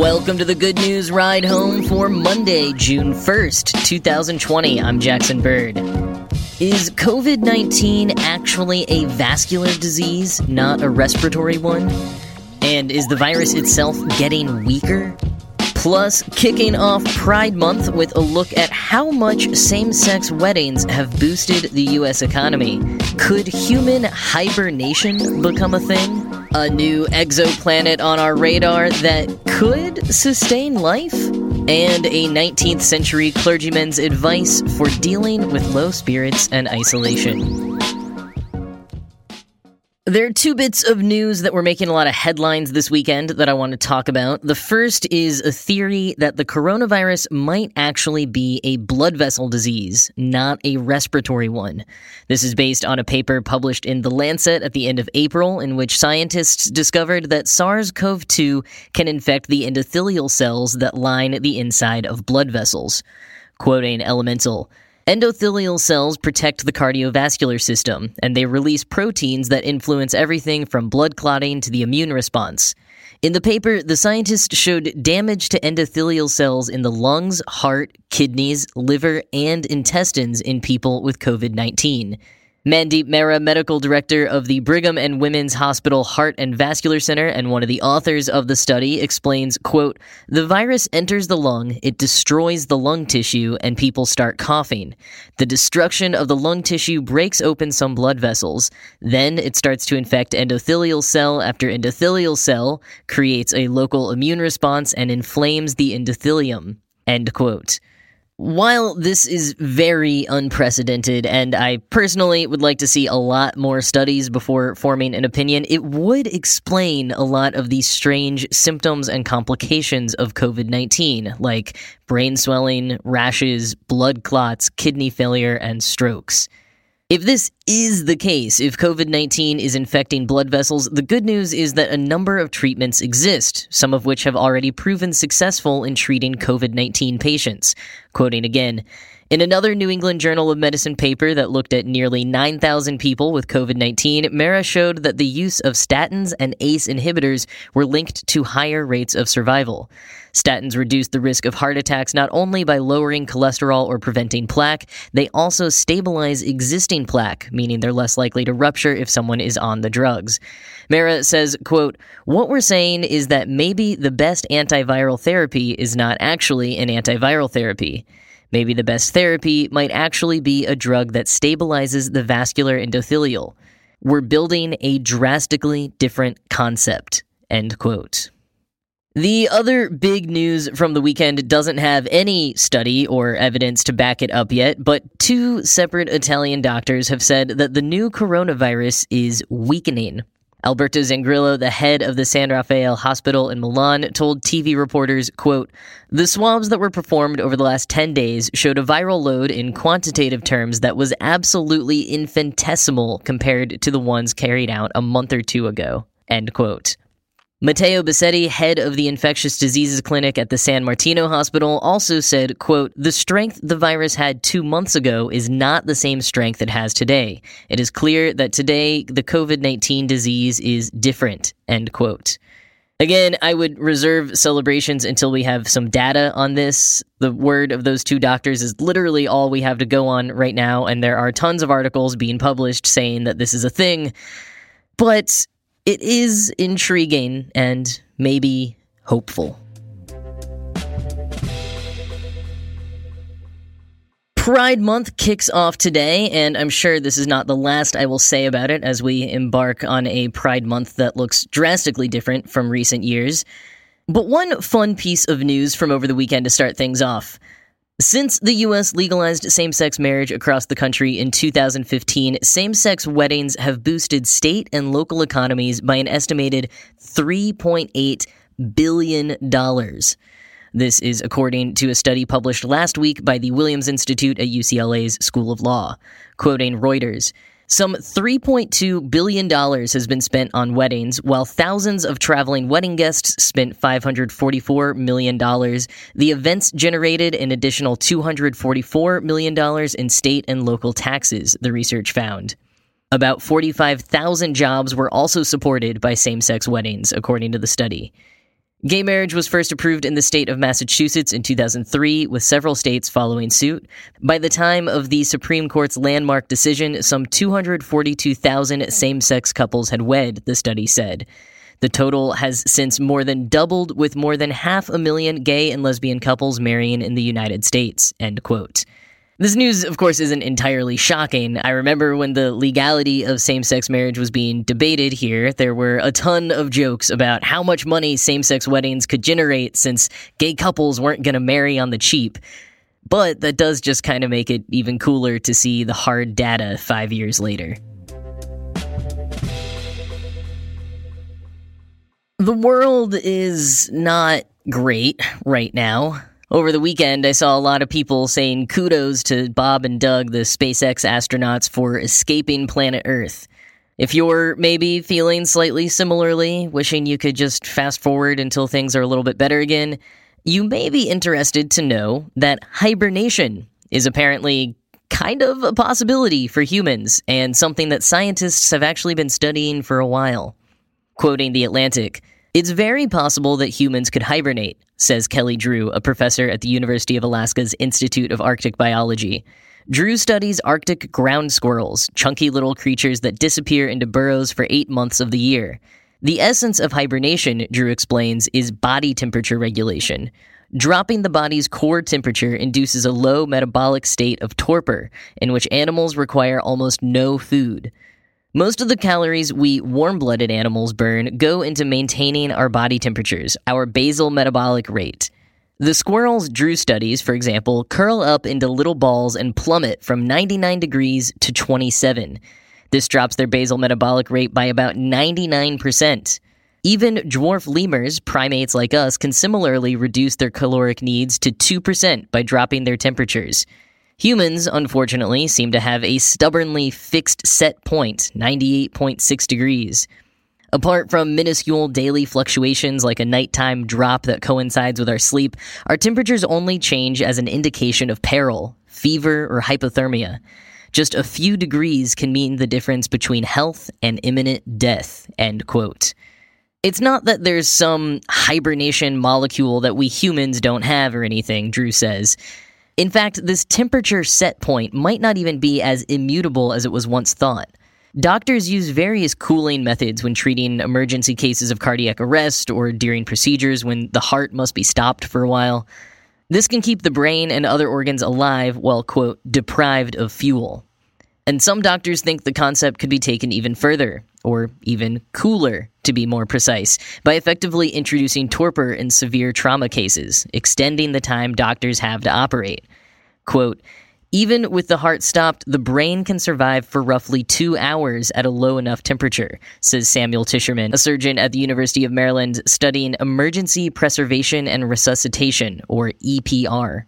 Welcome to the Good News Ride Home for Monday, June 1st, 2020. I'm Jackson Bird. Is COVID 19 actually a vascular disease, not a respiratory one? And is the virus itself getting weaker? Plus, kicking off Pride Month with a look at how much same sex weddings have boosted the US economy. Could human hibernation become a thing? A new exoplanet on our radar that could sustain life? And a 19th century clergyman's advice for dealing with low spirits and isolation. There are two bits of news that were making a lot of headlines this weekend that I want to talk about. The first is a theory that the coronavirus might actually be a blood vessel disease, not a respiratory one. This is based on a paper published in The Lancet at the end of April, in which scientists discovered that SARS CoV 2 can infect the endothelial cells that line the inside of blood vessels. Quoting Elemental, Endothelial cells protect the cardiovascular system, and they release proteins that influence everything from blood clotting to the immune response. In the paper, the scientists showed damage to endothelial cells in the lungs, heart, kidneys, liver, and intestines in people with COVID 19. Mandeep Mehra, medical director of the Brigham and Women's Hospital Heart and Vascular Center and one of the authors of the study, explains, quote, "The virus enters the lung, it destroys the lung tissue, and people start coughing. The destruction of the lung tissue breaks open some blood vessels. Then it starts to infect endothelial cell after endothelial cell, creates a local immune response, and inflames the endothelium." End quote. While this is very unprecedented, and I personally would like to see a lot more studies before forming an opinion, it would explain a lot of these strange symptoms and complications of COVID 19, like brain swelling, rashes, blood clots, kidney failure, and strokes. If this is the case, if COVID 19 is infecting blood vessels, the good news is that a number of treatments exist, some of which have already proven successful in treating COVID 19 patients. Quoting again, in another New England Journal of Medicine paper that looked at nearly 9,000 people with COVID 19, Mehra showed that the use of statins and ACE inhibitors were linked to higher rates of survival. Statins reduce the risk of heart attacks not only by lowering cholesterol or preventing plaque, they also stabilize existing plaque, meaning they're less likely to rupture if someone is on the drugs. Mehra says, quote, What we're saying is that maybe the best antiviral therapy is not actually an antiviral therapy. Maybe the best therapy might actually be a drug that stabilizes the vascular endothelial. We're building a drastically different concept. End quote. The other big news from the weekend doesn't have any study or evidence to back it up yet, but two separate Italian doctors have said that the new coronavirus is weakening. Alberto Zangrillo, the head of the San Raffaele Hospital in Milan, told TV reporters, quote, The swabs that were performed over the last 10 days showed a viral load in quantitative terms that was absolutely infinitesimal compared to the ones carried out a month or two ago. End quote. Matteo Bassetti, head of the infectious diseases clinic at the San Martino Hospital, also said, quote, The strength the virus had two months ago is not the same strength it has today. It is clear that today the COVID-19 disease is different, end quote. Again, I would reserve celebrations until we have some data on this. The word of those two doctors is literally all we have to go on right now, and there are tons of articles being published saying that this is a thing. But it is intriguing and maybe hopeful. Pride Month kicks off today, and I'm sure this is not the last I will say about it as we embark on a Pride Month that looks drastically different from recent years. But one fun piece of news from over the weekend to start things off. Since the U.S. legalized same sex marriage across the country in 2015, same sex weddings have boosted state and local economies by an estimated $3.8 billion. This is according to a study published last week by the Williams Institute at UCLA's School of Law. Quoting Reuters, some $3.2 billion has been spent on weddings, while thousands of traveling wedding guests spent $544 million. The events generated an additional $244 million in state and local taxes, the research found. About 45,000 jobs were also supported by same sex weddings, according to the study. Gay marriage was first approved in the state of Massachusetts in 2003, with several states following suit. By the time of the Supreme Court's landmark decision, some 242,000 same sex couples had wed, the study said. The total has since more than doubled, with more than half a million gay and lesbian couples marrying in the United States. End quote. This news, of course, isn't entirely shocking. I remember when the legality of same sex marriage was being debated here, there were a ton of jokes about how much money same sex weddings could generate since gay couples weren't going to marry on the cheap. But that does just kind of make it even cooler to see the hard data five years later. The world is not great right now. Over the weekend, I saw a lot of people saying kudos to Bob and Doug, the SpaceX astronauts, for escaping planet Earth. If you're maybe feeling slightly similarly, wishing you could just fast forward until things are a little bit better again, you may be interested to know that hibernation is apparently kind of a possibility for humans and something that scientists have actually been studying for a while. Quoting The Atlantic, it's very possible that humans could hibernate, says Kelly Drew, a professor at the University of Alaska's Institute of Arctic Biology. Drew studies Arctic ground squirrels, chunky little creatures that disappear into burrows for eight months of the year. The essence of hibernation, Drew explains, is body temperature regulation. Dropping the body's core temperature induces a low metabolic state of torpor, in which animals require almost no food. Most of the calories we warm blooded animals burn go into maintaining our body temperatures, our basal metabolic rate. The squirrels Drew studies, for example, curl up into little balls and plummet from 99 degrees to 27. This drops their basal metabolic rate by about 99%. Even dwarf lemurs, primates like us, can similarly reduce their caloric needs to 2% by dropping their temperatures. Humans, unfortunately, seem to have a stubbornly fixed set point, 98.6 degrees. Apart from minuscule daily fluctuations like a nighttime drop that coincides with our sleep, our temperatures only change as an indication of peril, fever, or hypothermia. Just a few degrees can mean the difference between health and imminent death, end quote. It's not that there's some hibernation molecule that we humans don't have or anything, Drew says. In fact, this temperature set point might not even be as immutable as it was once thought. Doctors use various cooling methods when treating emergency cases of cardiac arrest or during procedures when the heart must be stopped for a while. This can keep the brain and other organs alive while, quote, deprived of fuel. And some doctors think the concept could be taken even further, or even cooler, to be more precise, by effectively introducing torpor in severe trauma cases, extending the time doctors have to operate. Quote, even with the heart stopped, the brain can survive for roughly two hours at a low enough temperature, says Samuel Tisherman, a surgeon at the University of Maryland studying emergency preservation and resuscitation, or EPR.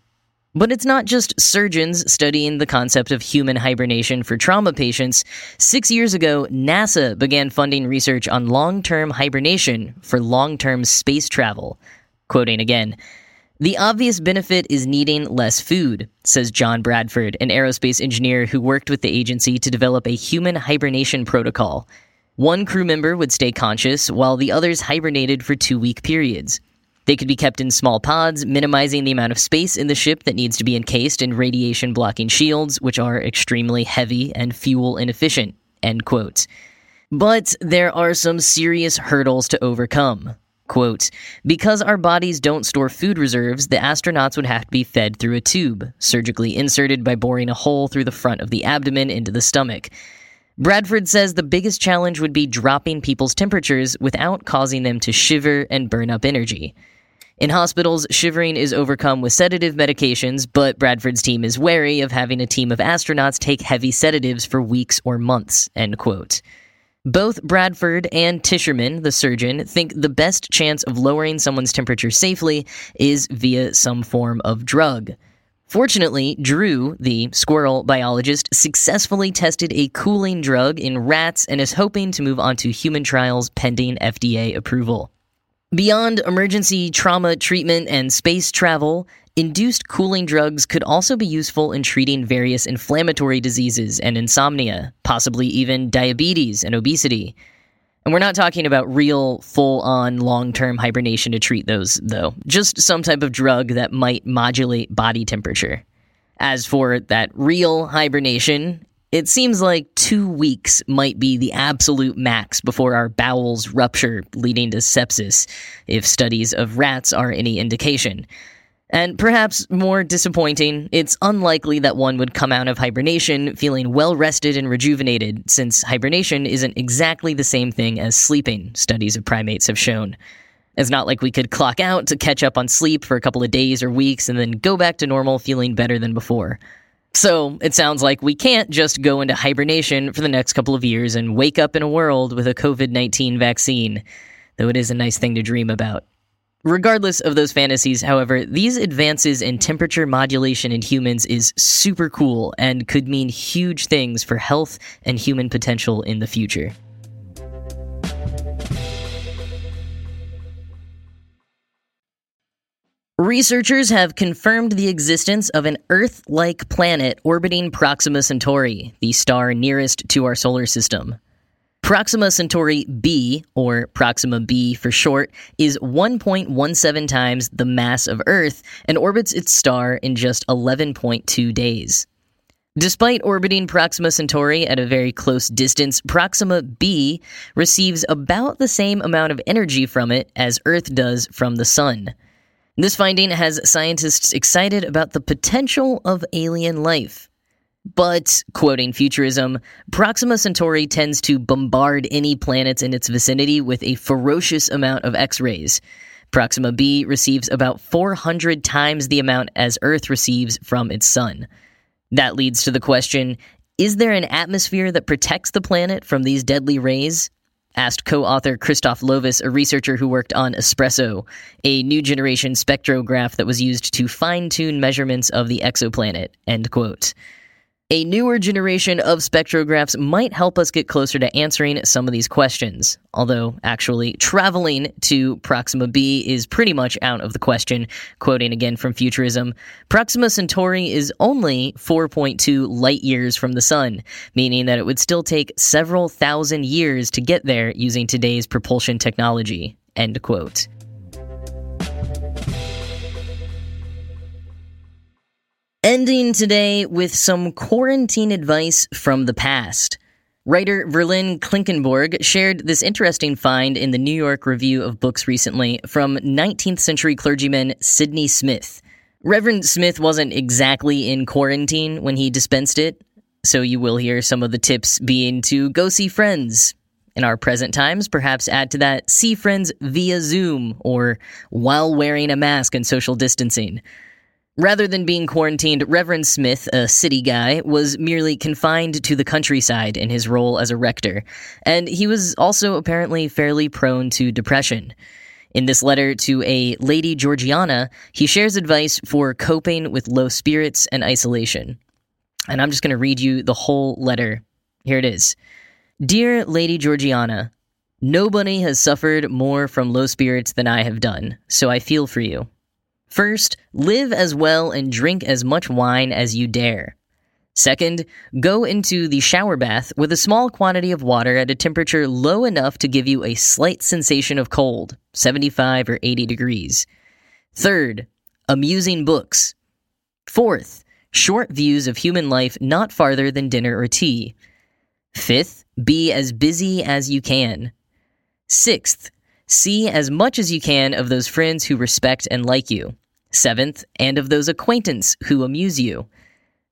But it's not just surgeons studying the concept of human hibernation for trauma patients. Six years ago, NASA began funding research on long term hibernation for long term space travel. Quoting again, the obvious benefit is needing less food, says John Bradford, an aerospace engineer who worked with the agency to develop a human hibernation protocol. One crew member would stay conscious while the others hibernated for two week periods. They could be kept in small pods, minimizing the amount of space in the ship that needs to be encased in radiation blocking shields, which are extremely heavy and fuel inefficient. End quote. But there are some serious hurdles to overcome. Quote, because our bodies don't store food reserves, the astronauts would have to be fed through a tube, surgically inserted by boring a hole through the front of the abdomen into the stomach. Bradford says the biggest challenge would be dropping people's temperatures without causing them to shiver and burn up energy. In hospitals, shivering is overcome with sedative medications, but Bradford's team is wary of having a team of astronauts take heavy sedatives for weeks or months, end quote. Both Bradford and Tisherman, the surgeon, think the best chance of lowering someone's temperature safely is via some form of drug. Fortunately, Drew, the squirrel biologist, successfully tested a cooling drug in rats and is hoping to move on to human trials pending FDA approval. Beyond emergency trauma treatment and space travel, induced cooling drugs could also be useful in treating various inflammatory diseases and insomnia, possibly even diabetes and obesity. And we're not talking about real, full on, long term hibernation to treat those, though. Just some type of drug that might modulate body temperature. As for that real hibernation, it seems like two weeks might be the absolute max before our bowels rupture, leading to sepsis, if studies of rats are any indication. And perhaps more disappointing, it's unlikely that one would come out of hibernation feeling well rested and rejuvenated, since hibernation isn't exactly the same thing as sleeping, studies of primates have shown. It's not like we could clock out to catch up on sleep for a couple of days or weeks and then go back to normal feeling better than before. So it sounds like we can't just go into hibernation for the next couple of years and wake up in a world with a COVID 19 vaccine, though it is a nice thing to dream about. Regardless of those fantasies, however, these advances in temperature modulation in humans is super cool and could mean huge things for health and human potential in the future. Researchers have confirmed the existence of an Earth like planet orbiting Proxima Centauri, the star nearest to our solar system. Proxima Centauri b, or Proxima b for short, is 1.17 times the mass of Earth and orbits its star in just 11.2 days. Despite orbiting Proxima Centauri at a very close distance, Proxima b receives about the same amount of energy from it as Earth does from the Sun. This finding has scientists excited about the potential of alien life. But, quoting Futurism, Proxima Centauri tends to bombard any planets in its vicinity with a ferocious amount of X rays. Proxima b receives about 400 times the amount as Earth receives from its sun. That leads to the question is there an atmosphere that protects the planet from these deadly rays? Asked co-author Christoph Lovis, a researcher who worked on Espresso, a new generation spectrograph that was used to fine-tune measurements of the exoplanet. End quote. A newer generation of spectrographs might help us get closer to answering some of these questions. Although, actually, traveling to Proxima b is pretty much out of the question. Quoting again from Futurism Proxima Centauri is only 4.2 light years from the Sun, meaning that it would still take several thousand years to get there using today's propulsion technology. End quote. Ending today with some quarantine advice from the past. Writer Verlyn Klinkenborg shared this interesting find in the New York Review of Books recently from 19th century clergyman Sydney Smith. Reverend Smith wasn't exactly in quarantine when he dispensed it, so you will hear some of the tips being to go see friends. In our present times, perhaps add to that see friends via Zoom or while wearing a mask and social distancing. Rather than being quarantined, Reverend Smith, a city guy, was merely confined to the countryside in his role as a rector, and he was also apparently fairly prone to depression. In this letter to a Lady Georgiana, he shares advice for coping with low spirits and isolation. And I'm just going to read you the whole letter. Here it is Dear Lady Georgiana, nobody has suffered more from low spirits than I have done, so I feel for you. First, live as well and drink as much wine as you dare. Second, go into the shower bath with a small quantity of water at a temperature low enough to give you a slight sensation of cold, 75 or 80 degrees. Third, amusing books. Fourth, short views of human life not farther than dinner or tea. Fifth, be as busy as you can. Sixth, see as much as you can of those friends who respect and like you. Seventh, and of those acquaintance who amuse you.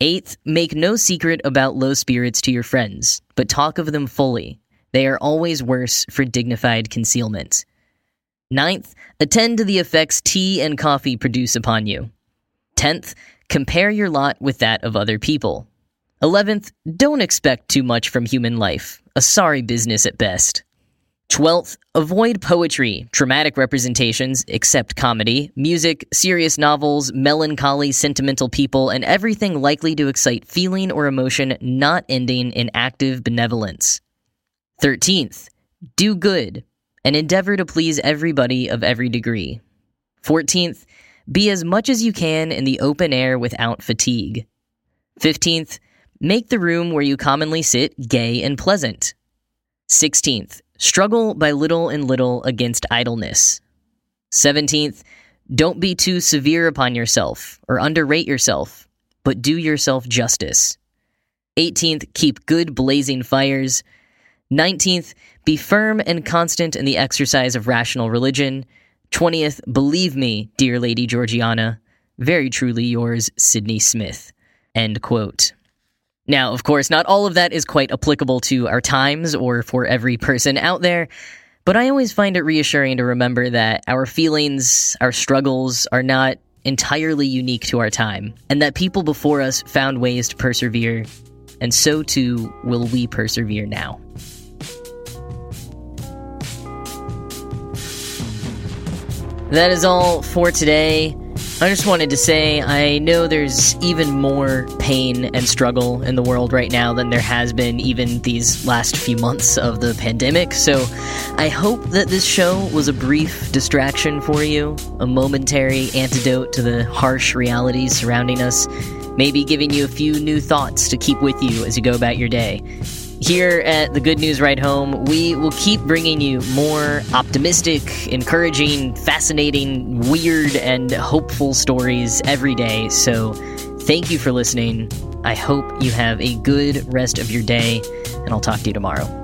Eighth, make no secret about low spirits to your friends, but talk of them fully. They are always worse for dignified concealment. Ninth, attend to the effects tea and coffee produce upon you. Tenth, compare your lot with that of other people. Eleventh, don't expect too much from human life, a sorry business at best. Twelfth, avoid poetry, dramatic representations, except comedy, music, serious novels, melancholy, sentimental people, and everything likely to excite feeling or emotion not ending in active benevolence. Thirteenth, do good, and endeavor to please everybody of every degree. Fourteenth, be as much as you can in the open air without fatigue. Fifteenth, make the room where you commonly sit gay and pleasant. Sixteenth, Struggle by little and little against idleness. 17th, don't be too severe upon yourself or underrate yourself, but do yourself justice. 18th, keep good blazing fires. 19th, be firm and constant in the exercise of rational religion. 20th, believe me, dear Lady Georgiana. Very truly yours, Sydney Smith. End quote. Now, of course, not all of that is quite applicable to our times or for every person out there, but I always find it reassuring to remember that our feelings, our struggles are not entirely unique to our time, and that people before us found ways to persevere, and so too will we persevere now. That is all for today. I just wanted to say I know there's even more pain and struggle in the world right now than there has been even these last few months of the pandemic. So I hope that this show was a brief distraction for you, a momentary antidote to the harsh realities surrounding us, maybe giving you a few new thoughts to keep with you as you go about your day. Here at the Good News Ride Home, we will keep bringing you more optimistic, encouraging, fascinating, weird, and hopeful stories every day. So, thank you for listening. I hope you have a good rest of your day, and I'll talk to you tomorrow.